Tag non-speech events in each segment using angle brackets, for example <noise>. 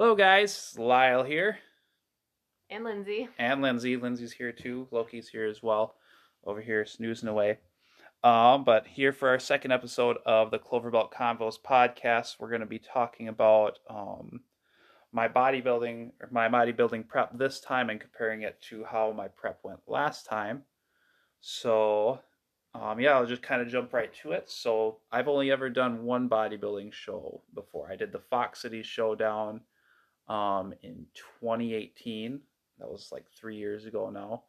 Hello, guys. Lyle here, And Lindsay. and Lindsay. Lindsay's here too. Loki's here as well, over here snoozing away. Um, but here for our second episode of the Cloverbelt Convos podcast, we're going to be talking about um, my bodybuilding or my bodybuilding prep this time and comparing it to how my prep went last time. So, um, yeah, I'll just kind of jump right to it. So, I've only ever done one bodybuilding show before. I did the Fox City Showdown um, in 2018. That was like three years ago now.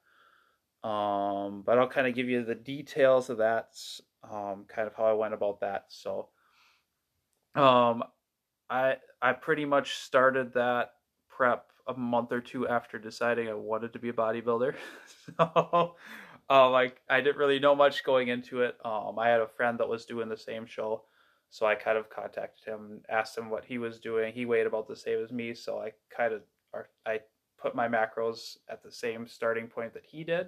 Um, but I'll kind of give you the details of that, um, kind of how I went about that. So, um, I I pretty much started that prep a month or two after deciding I wanted to be a bodybuilder. <laughs> so, um, like I didn't really know much going into it. Um, I had a friend that was doing the same show, so I kind of contacted him, and asked him what he was doing. He weighed about the same as me, so I kind of I put my macros at the same starting point that he did.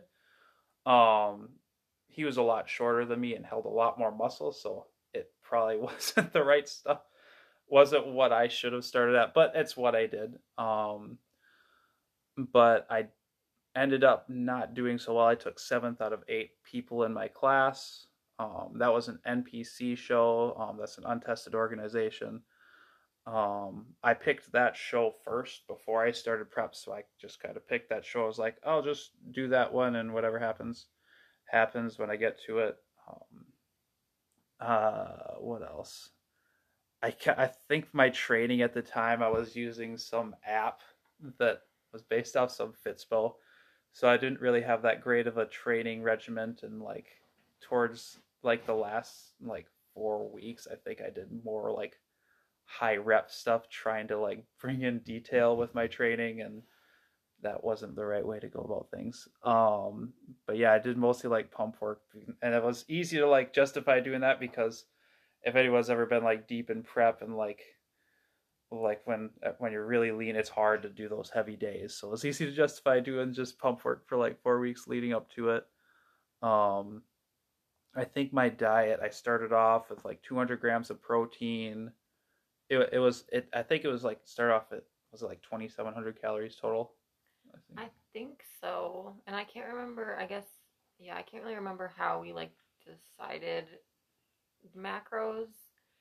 Um, he was a lot shorter than me and held a lot more muscle, so it probably <laughs> wasn't the right stuff. Wasn't what I should have started at, but it's what I did. Um, but I ended up not doing so well. I took seventh out of eight people in my class. Um, that was an NPC show. Um, that's an untested organization. Um, I picked that show first before I started prep, so I just kind of picked that show. I was like, I'll just do that one, and whatever happens, happens when I get to it. Um, uh, what else? I ca- I think my training at the time I was using some app that was based off some Fitspo, so I didn't really have that great of a training regiment. And like towards like the last like four weeks, I think I did more like high rep stuff, trying to like <laughs> bring in detail with my training, and that wasn't the right way to go about things. Um, but yeah, I did mostly like pump work, and it was easy to like justify doing that because if anyone's ever been like deep in prep and like like when when you're really lean it's hard to do those heavy days so it's easy to justify doing just pump work for like four weeks leading up to it um i think my diet i started off with like 200 grams of protein it, it was it i think it was like start off at was it like 2700 calories total I think. I think so and i can't remember i guess yeah i can't really remember how we like decided macros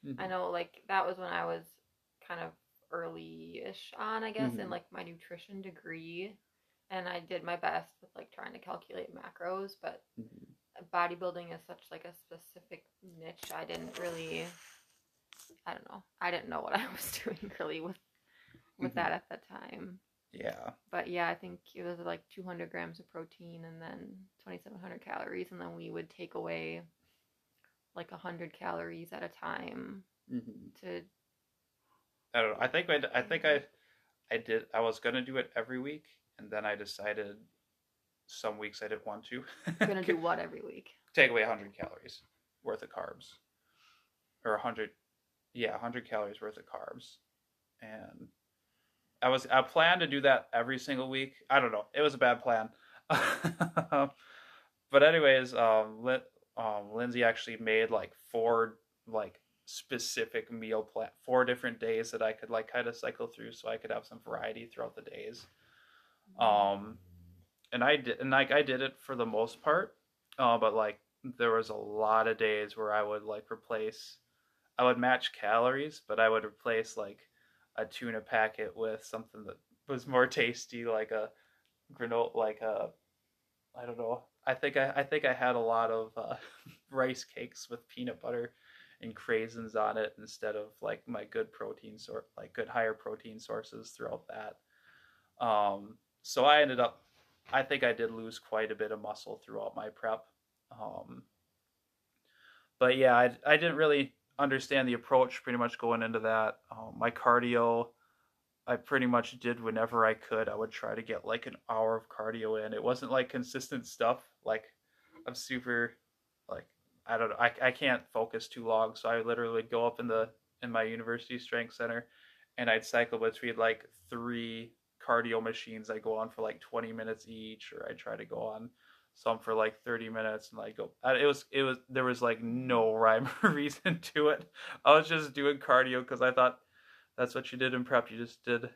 mm-hmm. i know like that was when i was kind of early-ish on, I guess, mm-hmm. in like my nutrition degree, and I did my best with like trying to calculate macros, but mm-hmm. Bodybuilding is such like a specific niche. I didn't really, I don't know, I didn't know what I was <laughs> doing really with with mm-hmm. that at the time. Yeah. But yeah, I think it was like 200 grams of protein and then 2,700 calories, and then we would take away like 100 calories at a time mm-hmm. to I don't know. I think I, I think I, I did. I was gonna do it every week, and then I decided some weeks I didn't want to. You're gonna do <laughs> what every week? Take away 100 calories worth of carbs, or 100, yeah, 100 calories worth of carbs, and I was I planned to do that every single week. I don't know. It was a bad plan. <laughs> but anyways, um, um, Lindsay actually made like four like specific meal plan four different days that I could like kind of cycle through so I could have some variety throughout the days. Um and I did and like I did it for the most part. Uh, but like there was a lot of days where I would like replace I would match calories, but I would replace like a tuna packet with something that was more <laughs> tasty like a granola like a I don't know. I think I, I think I had a lot of uh, <laughs> rice cakes with peanut butter and craisins on it instead of like my good protein sort like good higher protein sources throughout that. Um, so I ended up, I think I did lose quite a bit of muscle throughout my prep. Um, but yeah, I, I didn't really understand the approach pretty much going into that. Um, my cardio, I pretty much did whenever I could. I would try to get like an hour of cardio in. It wasn't like consistent stuff. Like I'm super like I don't know. I, I can't focus too long, so I literally would go up in the in my university strength center, and I'd cycle between like three cardio machines. I go on for like 20 minutes each, or I try to go on some for like 30 minutes, and like go. It was it was there was like no <laughs> rhyme or reason to it. I was just doing cardio because I thought that's what you did in prep. You just did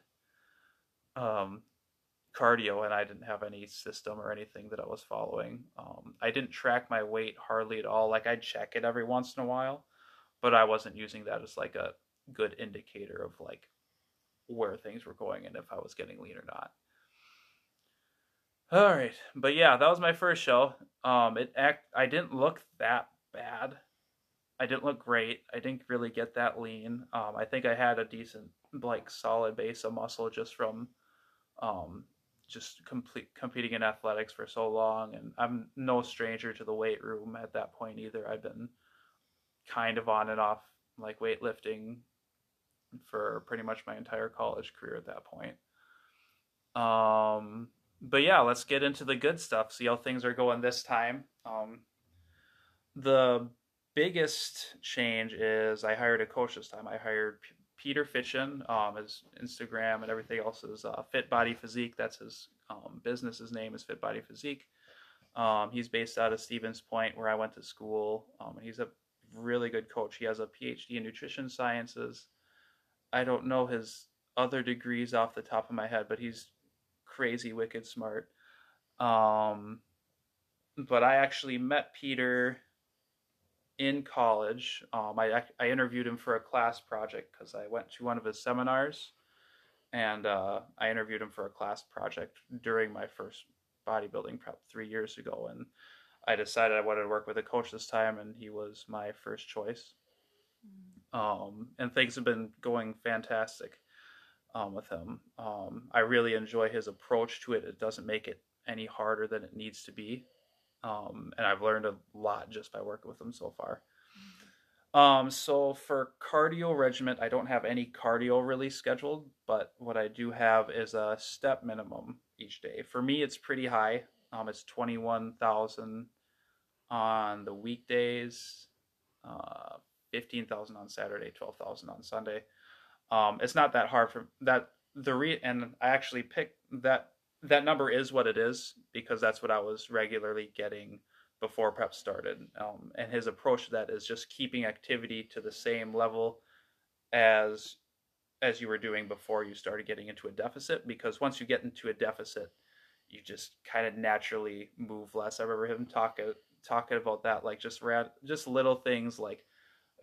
um, cardio, and I didn't have any system or anything that I was following. Um, I didn't track my weight hardly at all. Like I'd check it every once in a while, but I wasn't using that as like a good indicator of like where things were going and if I was getting lean or not. All right, but yeah, that was my first show. Um, it act I didn't look that bad. I didn't look great. I didn't really get that lean. Um, I think I had a decent, like, solid base of muscle just from, um, just complete competing in athletics for so long, and I'm no stranger to the weight room at that point either. I've been kind of on and off like weightlifting for pretty much my entire college career at that point. Um, but yeah, let's get into the good stuff. See how things are going this time. Um, the biggest change is I hired a coach this time. I hired P- Peter Fitchen. Um, his Instagram and everything else is uh, Fit Body Physique. That's his um, His name is Fit Body Physique. Um, he's based out of Stevens Point, where I went to school. Um, he's a really good coach. He has a PhD in nutrition sciences. I don't know his other degrees off the top of my head, but he's crazy wicked smart. Um, but I actually met Peter in college. Um, I I interviewed him for a class project because I went to one of his seminars, and uh, I interviewed him for a class project during my first bodybuilding prep three years ago, and I decided I wanted to work with a coach this time, and he was my first choice. Um, and things have been going fantastic um, with him. Um, I really enjoy his approach to it. It doesn't make it any harder than it needs to be. Um, and I've learned a lot just by working with him so far. Um, so for cardio regiment, I don't have any cardio really scheduled, but what I do have is a step minimum each day. For me, it's pretty high. Um, it's 21,000 on the weekdays, uh, 15,000 on Saturday, 12,000 on Sunday. Um, it's not that hard for that. The re and I actually picked that that number is what it is because that's what I was regularly getting before prep started. Um, and his approach to that is just keeping activity to the same level as as you were doing before you started getting into a deficit because once you get into a deficit you just kind of naturally move less. I remember him talking talking about that like just rad, just little things like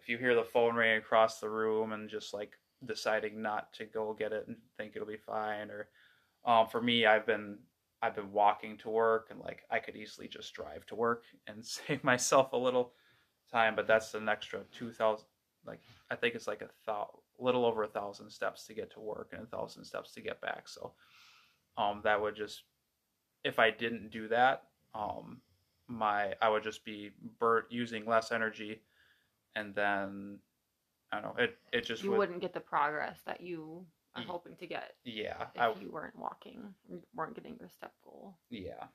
if you hear the phone ring across the room and just like deciding not to go get it and think it'll be fine or um, for me i've been i've been walking to work and like i could easily just drive to work <laughs> and save myself a little time but that's an extra 2000 like i think it's like a thou- little over a thousand steps to get to work and a thousand steps to get back. So um that would just if i didn't do that um my i would just be bur- using less energy and then I don't know. It it just you would, not get the progress that you are hoping to get. Yeah, if I, you weren't walking, weren't getting your step goal. Yeah.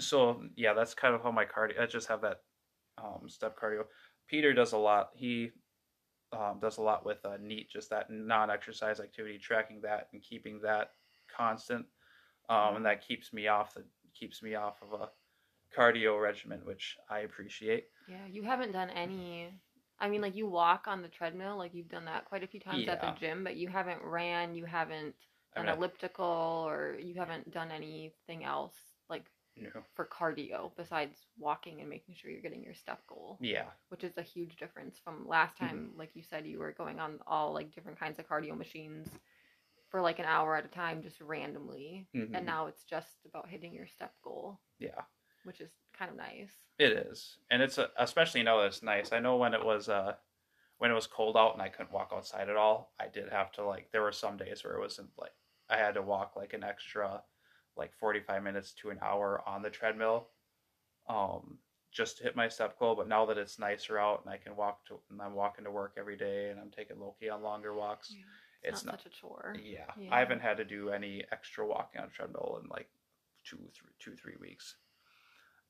So yeah, that's kind of how my cardio. I just have that um, step cardio. Peter does a lot. He um, does a lot with uh, NEAT, just that non-exercise activity, tracking that and keeping that constant, um, and mm-hmm. that keeps me off the keeps me off of a cardio regimen, which I appreciate. Yeah, you haven't done any I mean, like you walk on the treadmill, like you've done that quite a few times yeah. at the gym, but you haven't ran, you haven't done elliptical, or you haven't done anything else like no. for cardio besides walking and making sure you're getting your step goal. Yeah, which is a huge difference from last mm-hmm. time. Mm-hmm. Like you said, you were going on all like different kinds of cardio machines for like an hour at a time, just randomly, mm-hmm. and now it's just about hitting your step goal. Yeah, which is kind of nice. It is, and it's a, especially now that it's nice. I know when it was uh when it was cold out and I couldn't walk outside at all, I did have to like. There were some days where it wasn't like I had to walk like an extra like 45 minutes to an hour on the treadmill um just to hit my step goal but now that it's nicer out and i can walk to and i'm walking to work every day and i'm taking loki on longer walks yeah, it's, it's not, not, such a chore yeah, yeah, i haven't had to do any extra walking on a treadmill in like two three two three weeks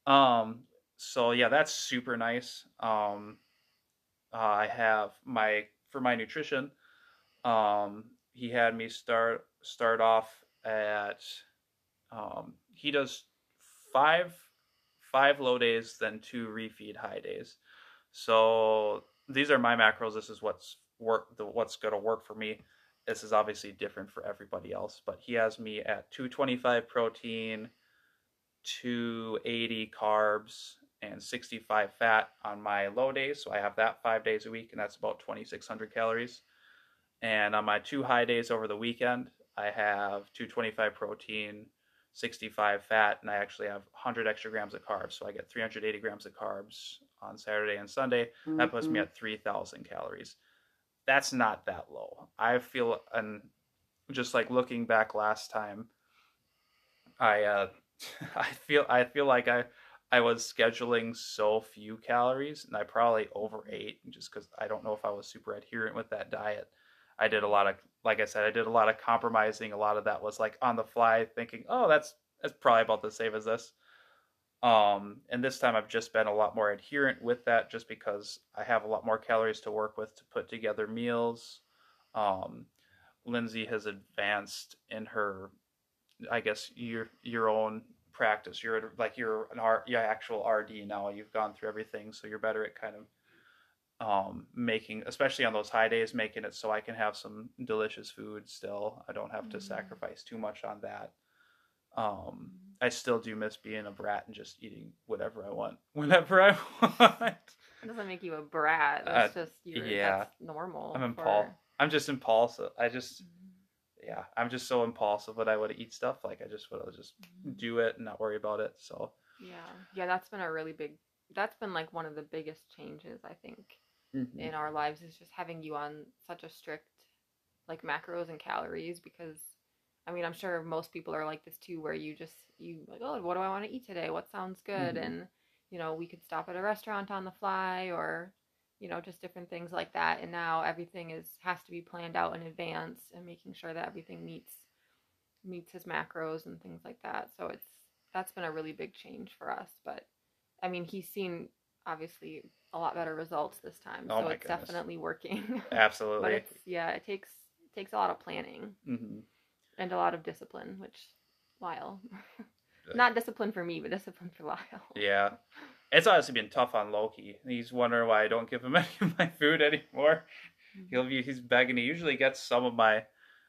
um, so yeah, that's super nice. Um, uh, I have my for my nutrition. Um, he had me start start off at. Um, he does five five low days, then two refeed high days. So these are my macros. This is what's work the what's going to work for me. this is obviously different for everybody else, but he has me at 225 protein, 280 carbs, and 65 fat on my low days. So I have that five days a week, and that's about 2,600 calories. And on my two high days over the weekend, I have 225 protein, 65 fat, and I actually have 100 extra grams of carbs. So I get 380 grams of carbs on Saturday and Sunday. Mm-hmm. That puts me mm-hmm. at 3,000 calories. That's not that low. I feel, and just like looking back last time, I uh, <laughs> I feel I feel like I I was scheduling so few calories, and I probably overate just because I don't know if I was super adherent with that diet. I did a lot of, like I said, I did a lot of compromising. A lot of that was like on the fly, thinking, "Oh, that's that's probably about the same as this." Um, and this time I've just been a lot more adherent with that, just because I have a lot more calories to work with to put together meals. Um, Lindsay has advanced in her, I guess your your own practice. You're like you're an R, yeah, actual RD now. You've gone through everything, so you're better at kind of um, making, especially on those high days, making it so I can have some delicious food still. I don't have to mm-hmm. sacrifice too much on that. Um, I still do miss being a brat and just eating whatever I want <laughs> whenever I want. It doesn't make you a brat. That's uh, just yeah, that's normal. I'm impulsive. For... I'm just impulsive. I just mm-hmm yeah, I'm just so impulsive when I would eat stuff. Like I just would just mm-hmm. do it and not worry about it. So yeah, yeah, that's been a really big. That's been like one of the biggest changes I think mm-hmm. in our lives is just having you on such a strict like macros and calories because I mean I'm sure most people are like this too where you just you like oh what do I want to eat today what sounds good mm-hmm. and you know we could stop at a restaurant on the fly or you know, just different things like that. And now everything is has to be planned out in advance and making sure that everything meets meets his macros and things like that. So it's that's been a really big change for us. But I mean, he's seen obviously a lot better results this time. Oh so it's goodness. definitely working. <laughs> Absolutely. but it's yeah, it takes it takes a lot of planning mm-hmm. and a lot of discipline, which Lyle. <laughs> Not discipline for me, but discipline for Lyle. Yeah it's obviously been tough on Loki. He's wondering why I don't give him <laughs> any of my food anymore. Mm-hmm. He'll be he's begging. He usually gets some of my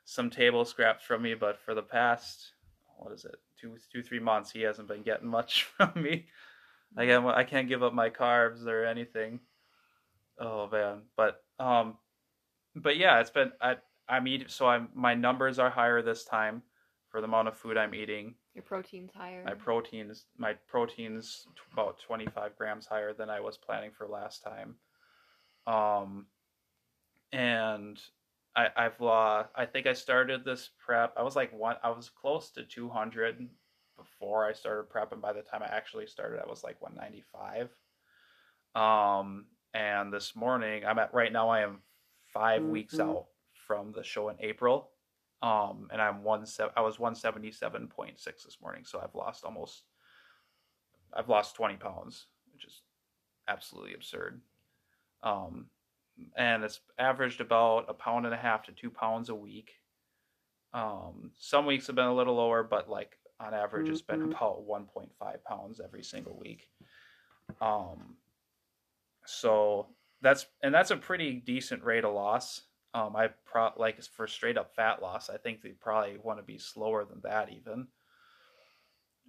some table scraps from me, but for the past what is it two two three months he hasn't been getting much <laughs> from me. Again. I can't give up my carbs or anything. Oh man, but um, but yeah, it's been I I'm eating so I'm my numbers are higher this time for the amount of food I'm eating. Your protein's higher. My protein's my protein's about 25 grams higher than I was planning for last time. Um, and I I've lost. I think I started this prep. I was like one. I was close to 200 before I started prep, and by the time I actually started, I was like 195. Um, and this morning, I'm at right now. I am 5 mm-hmm. weeks out from the show in April um, and I'm one se- I was one seventy seven point six this morning, so I've lost almost I've lost twenty pounds, which is absolutely absurd. Um, and it's averaged about a pound and a half to two pounds a week. Um, some weeks have been a little lower, but like on average, mm-hmm. it's been mm-hmm. about 1.5 pounds every single week. Um, so that's and that's a pretty decent rate of loss. Um, I pro like for straight up fat loss, I think they probably want to be slower than that even.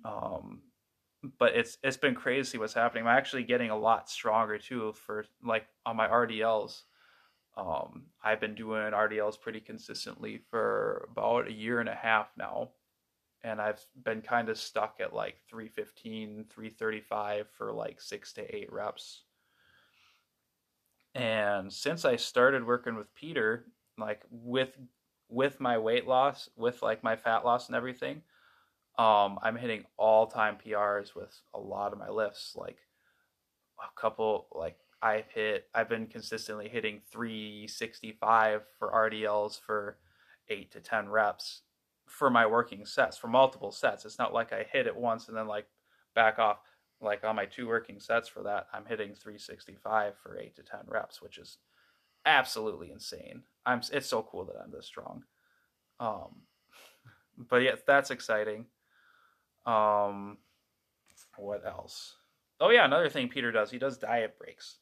Um, but it's it's been crazy what's happening. I'm actually getting a lot stronger too for like on my RDLs. Um, I've been doing RDLs pretty consistently for about a year and a half now. And I've been kind of stuck at like 315, 335 for like six to eight reps. And since I started working with Peter, like with with my weight loss, with like my fat loss and everything, um, I'm hitting all time PRs with a lot of my lifts. Like a couple, like I've hit, I've been consistently hitting 365 for RDLs for eight to 10 reps for my working sets, for multiple sets. It's not like I hit it once and then like back off like on my two working sets for that, I'm hitting 365 for eight to 10 reps, which is absolutely insane. I'm it's so cool that I'm this strong. Um, <laughs> but yeah, that's exciting. Um, what else? Oh yeah, another thing Peter does, he does diet breaks.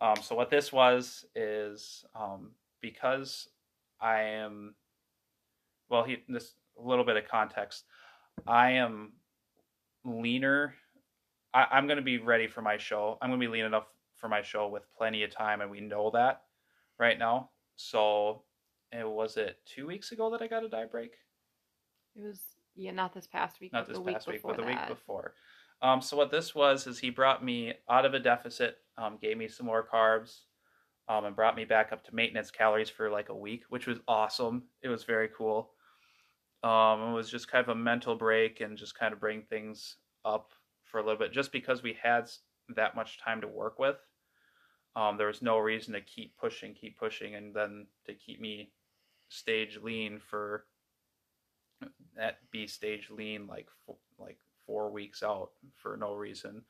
Um, so what this was is um, because I am well, he this a little bit of context. I am leaner. I, I'm going to be ready for my show. I'm going to be lean enough for my show with plenty of time, and we know that right now. So, it was it two weeks ago that I got a diet break. It was yeah, not this past week. Not this the past week but the before week before. Um, so what this was is he brought me out of a deficit, um, gave me some more carbs, um, and brought me back up to maintenance calories for like a week, which was awesome. It was very cool. Um, it was just kind of a mental break and just kind of bring things up for a little bit, just because we had that much time to work with. Um, there was no reason to keep pushing, keep pushing, and then to keep me stage lean for that B stage lean like like four weeks out for no reason.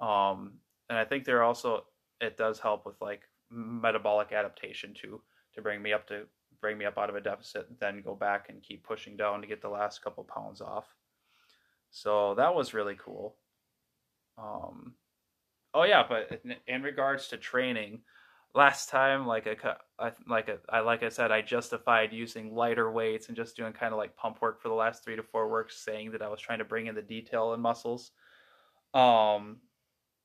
Um, and I think there also it does help with like metabolic adaptation too to bring me up to bring me up out of a deficit, then go back and keep pushing down to get the last couple pounds off. So that was really cool. Um, oh yeah, but in, regards to training, last time like I, like a, I like I said I justified using lighter weights and just doing kind of like pump work for the last 3 to 4 works saying that I was trying to bring in the detail in muscles. Um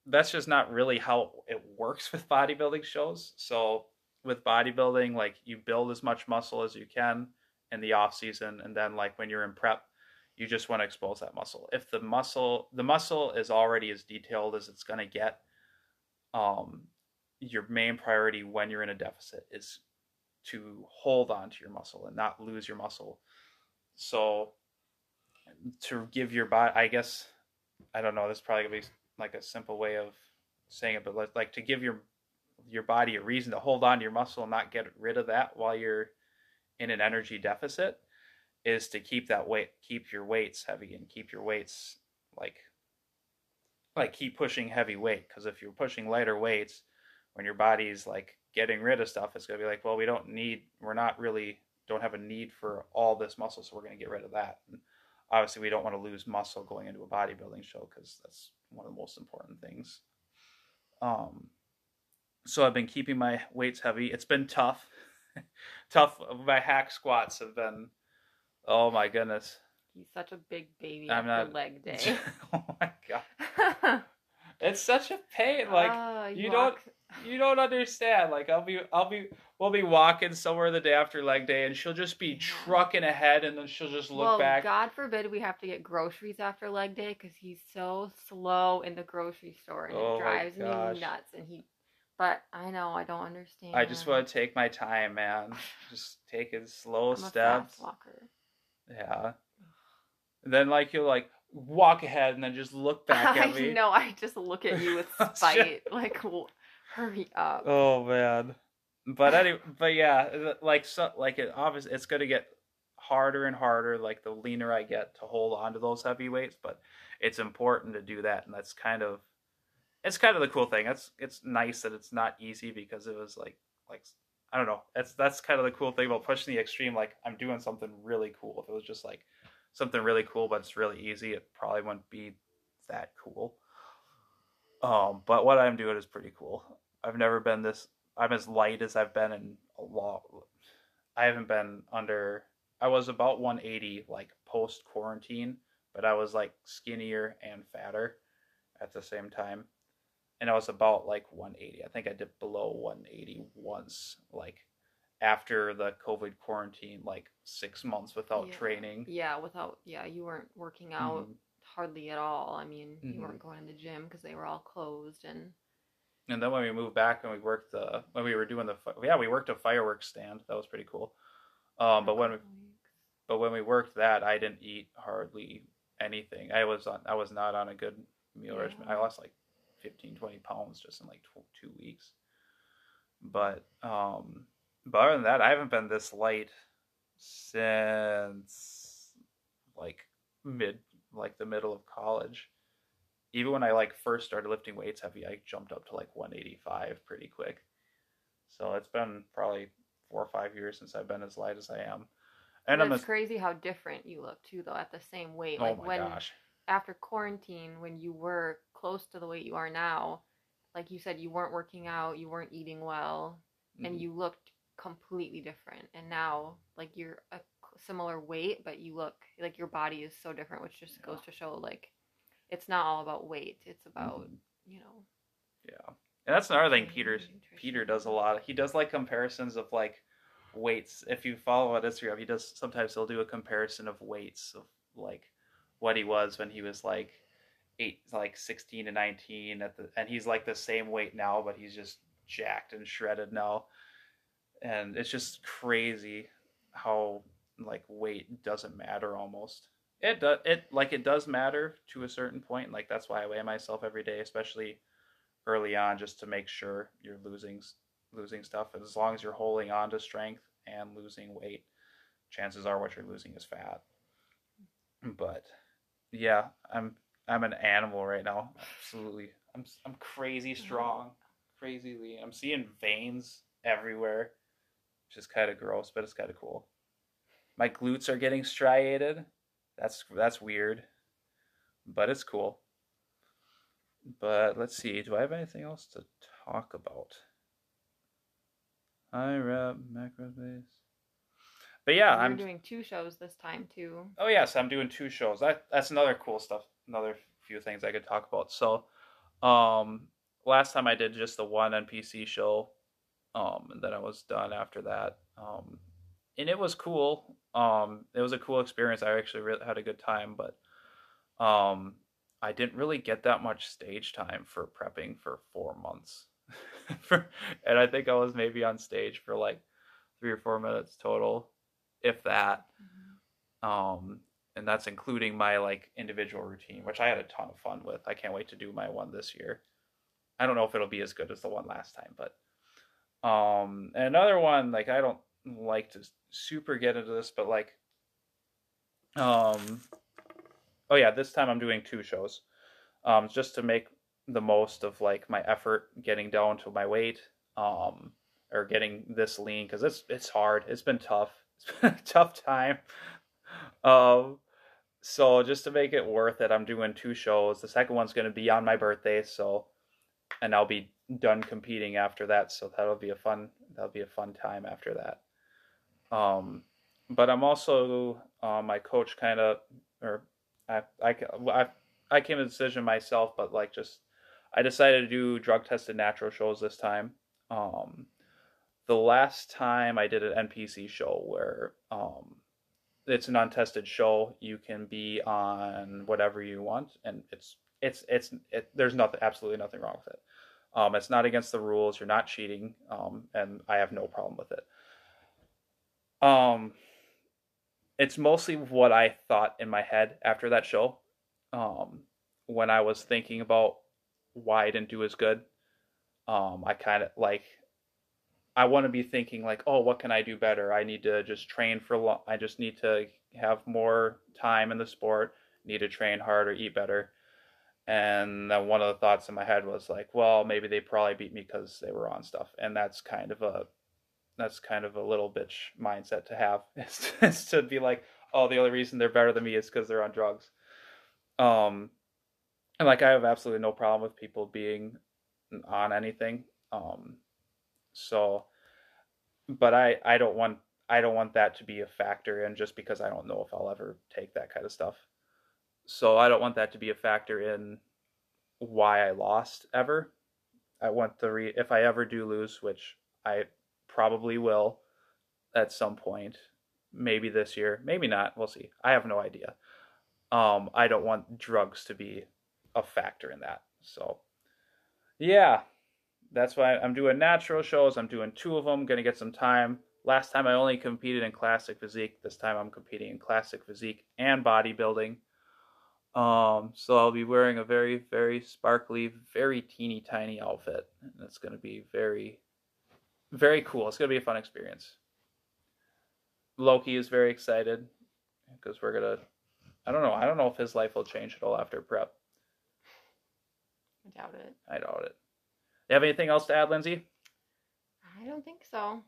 that's just not really how it works with bodybuilding shows. So with bodybuilding like you build as much muscle as you can in the off season and then like when you're in prep you just want to expose that muscle. If the muscle the muscle is already as detailed as it's going to get um your main priority when you're in a deficit is to hold on to your muscle and not lose your muscle. So to give your body, I guess, I don't know. This is probably gonna be like a simple way of saying it, but like to give your your body a reason to hold on to your muscle and not get rid of that while you're in an energy deficit is to keep that weight, keep your weights heavy and keep your weights like like keep pushing heavy weight because if you're pushing lighter weights when your body's like getting rid of stuff, it's gonna be like, well, we don't need, we're not really, don't have a need for all this muscle, so we're gonna get rid of that. And obviously, we don't want to lose muscle going into a bodybuilding show because that's one of the most important things. Um, so I've been keeping my weights heavy. It's been tough, <laughs> tough. My hack squats have been, oh my goodness. He's such a big baby I'm after not- leg <laughs> day. oh my god, <laughs> it's such a pain. Like Ah, you walk- you don't understand. Like I'll be I'll be we'll be walking somewhere the day after leg day and she'll just be trucking ahead and then she'll just look well, back. God forbid we have to get groceries after leg day because he's so slow in the grocery store and Oh it drives me nuts. And he, but I know I don't understand. I just want to take my time, man. Just take it slow I'm a steps. fast walker. Yeah. And then like you'll like walk ahead and then just look <laughs> back I at me. know. I just look at you with <laughs> spite. like, hurry up. Oh man. But anyway, but yeah, like so, like it obviously it's gonna get harder and harder. Like the leaner I get to hold on to those heavy weights, but it's important to do that, and that's kind of it's kind of the cool thing. It's it's nice that it's not easy because it was like like I don't know. That's that's kind of the cool thing about pushing the extreme. Like I'm doing something really cool. If it was just like something really cool, but it's really easy, it probably wouldn't be that cool. Um, but what I'm doing is pretty cool. I've never been this. I'm as light as I've been in a lot. I haven't been under. I was about 180 like post quarantine, but I was like skinnier and fatter at the same time, and I was about like 180. I think I dipped below 180 once, like after the COVID quarantine, like six months without Yeah. training. Yeah, without yeah, you weren't working out Mhm. hardly at all. I mean, you weren't going to the gym because they were all closed and And then when we moved back and we worked the when we were doing the yeah we worked a fireworks stand that was pretty cool. Um, but when we, but when we worked that I didn't eat hardly anything. I was on I was not on a good meal Yeah. regimen. I lost like 15, 20 pounds just in like tw- two weeks. But um, but other than that, I haven't been this light since like mid like the middle of college even when I like first started lifting weights heavy, I jumped up to like 185 pretty quick. So it's been probably four or five years since I've been as light as I am. And it's as, crazy how different you look too, though, at the same weight. oh like my when gosh. after quarantine, when you were close to the weight you are now, like you said, you weren't working out, you weren't eating well, and Mhm. you looked completely different. And now, like you're a, similar weight, but you look like your body is so different, which just Yeah. goes to show like it's not all about weight. It's about Mhm. you know. Yeah, and that's another thing. training Peter. Peter does a lot. He does like comparisons of like weights. If you follow on Instagram, he does sometimes he'll do a comparison of weights of like what he was when he was like eight, like sixteen to nineteen at the, and he's like the same weight now, but he's just jacked and shredded now, and it's just crazy how like weight doesn't matter almost. It does it like it does matter to a certain point. Like that's why I weigh myself every day, especially early on, just to make sure you're losing losing stuff. As long as you're holding on to strength and losing weight, chances are what you're losing is fat. But yeah, I'm I'm an animal right now. Absolutely, I'm I'm crazy strong, crazy lean. I'm seeing veins everywhere, which is kind of gross, but it's kind of cool. My glutes are getting striated. That's that's weird, but it's cool. But let's see. Do I have anything else to talk about? High rep, macro base. But yeah, We're I'm doing two shows this time too. Oh yes, I'm doing two shows. That that's another cool stuff. Another few things I could talk about. So, um, last time I did just the one NPC show, um, and then I was done after that. Um, and it was cool. Um, it was a cool experience. I actually really had a good time, but um, I didn't really get that much stage time for prepping for four months. <laughs> for, and I think I was maybe on stage for like three or four minutes total, if that um and that's including my like individual routine which i had a ton of fun with. I can't wait to do my one this year. I don't know if it'll be as good as the one last time but um another one like i don't like to super get into this but like um oh yeah this time i'm doing two shows um just to make the most of like my effort getting down to my weight um or getting this lean because it's it's hard. It's been tough. <laughs> It's been a tough time. Um, so just to make it worth it, I'm doing two shows. The second one's going to be on my birthday, so and I'll be done competing after that. So that'll be a fun that'll be a fun time after that. Um, but I'm also uh, my coach kind of or I I I I came to the decision myself, but like just I decided to do drug tested natural shows this time. Um, the last time I did an NPC show where um, it's an untested show. You can be on whatever you want, and it's it's it's it, there's nothing absolutely nothing wrong with it. Um, it's not against the rules. You're not cheating, um, and I have no problem with it. Um, it's mostly what I thought in my head after that show. Um, when I was thinking about why I didn't do as good, um, I kind of like I want to be thinking like, oh, what can I do better? I need to just train for long. I just need to have more time in the sport. Need to train harder, eat better. And then one of the thoughts in my head was like, well, maybe they probably beat me because they were on stuff, and that's kind of a that's kind of a little bitch mindset to have <laughs> is to, is to be like, oh, the only reason they're better than me is because they're on drugs. Um, and like I have absolutely no problem with people being on anything. Um, so, but I I don't want I don't want that to be a factor in just because I don't know if I'll ever take that kind of stuff. So I don't want that to be a factor in why I lost ever. I want the re if I ever do lose, which I probably will at some point, maybe this year, maybe not. We'll see. I have no idea. Um, I don't want drugs to be a factor in that. So, yeah, that's why I'm doing natural shows. I'm doing two of them. Gonna get some time. Last time I only competed in classic physique. This time I'm competing in classic physique and bodybuilding. Um, so I'll be wearing a very, very sparkly, very teeny tiny outfit. And it's gonna be very, very cool. It's gonna be a fun experience. Loki is very excited because we're gonna. I don't know. I don't know if his life will change at all after prep. I doubt it. I doubt it. You have anything else to add, Lindsay? I don't think so. All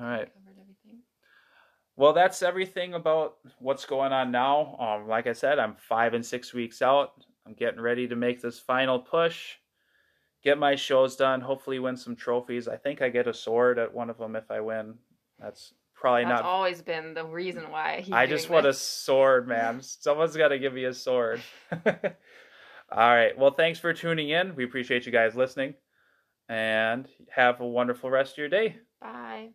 right. Covered everything. Well, that's everything about what's going on now. Um, like I said, I'm five and six weeks out. I'm getting ready to make this final push, get my shows done, hopefully win some trophies. I think I get a sword at one of them if I win. That's probably That's not. always been the reason why. He's I just want a sword, man. <laughs> Someone's got to give me a sword. <laughs> All right. Well, thanks for tuning in. We appreciate you guys listening, and have a wonderful rest of your day. Bye.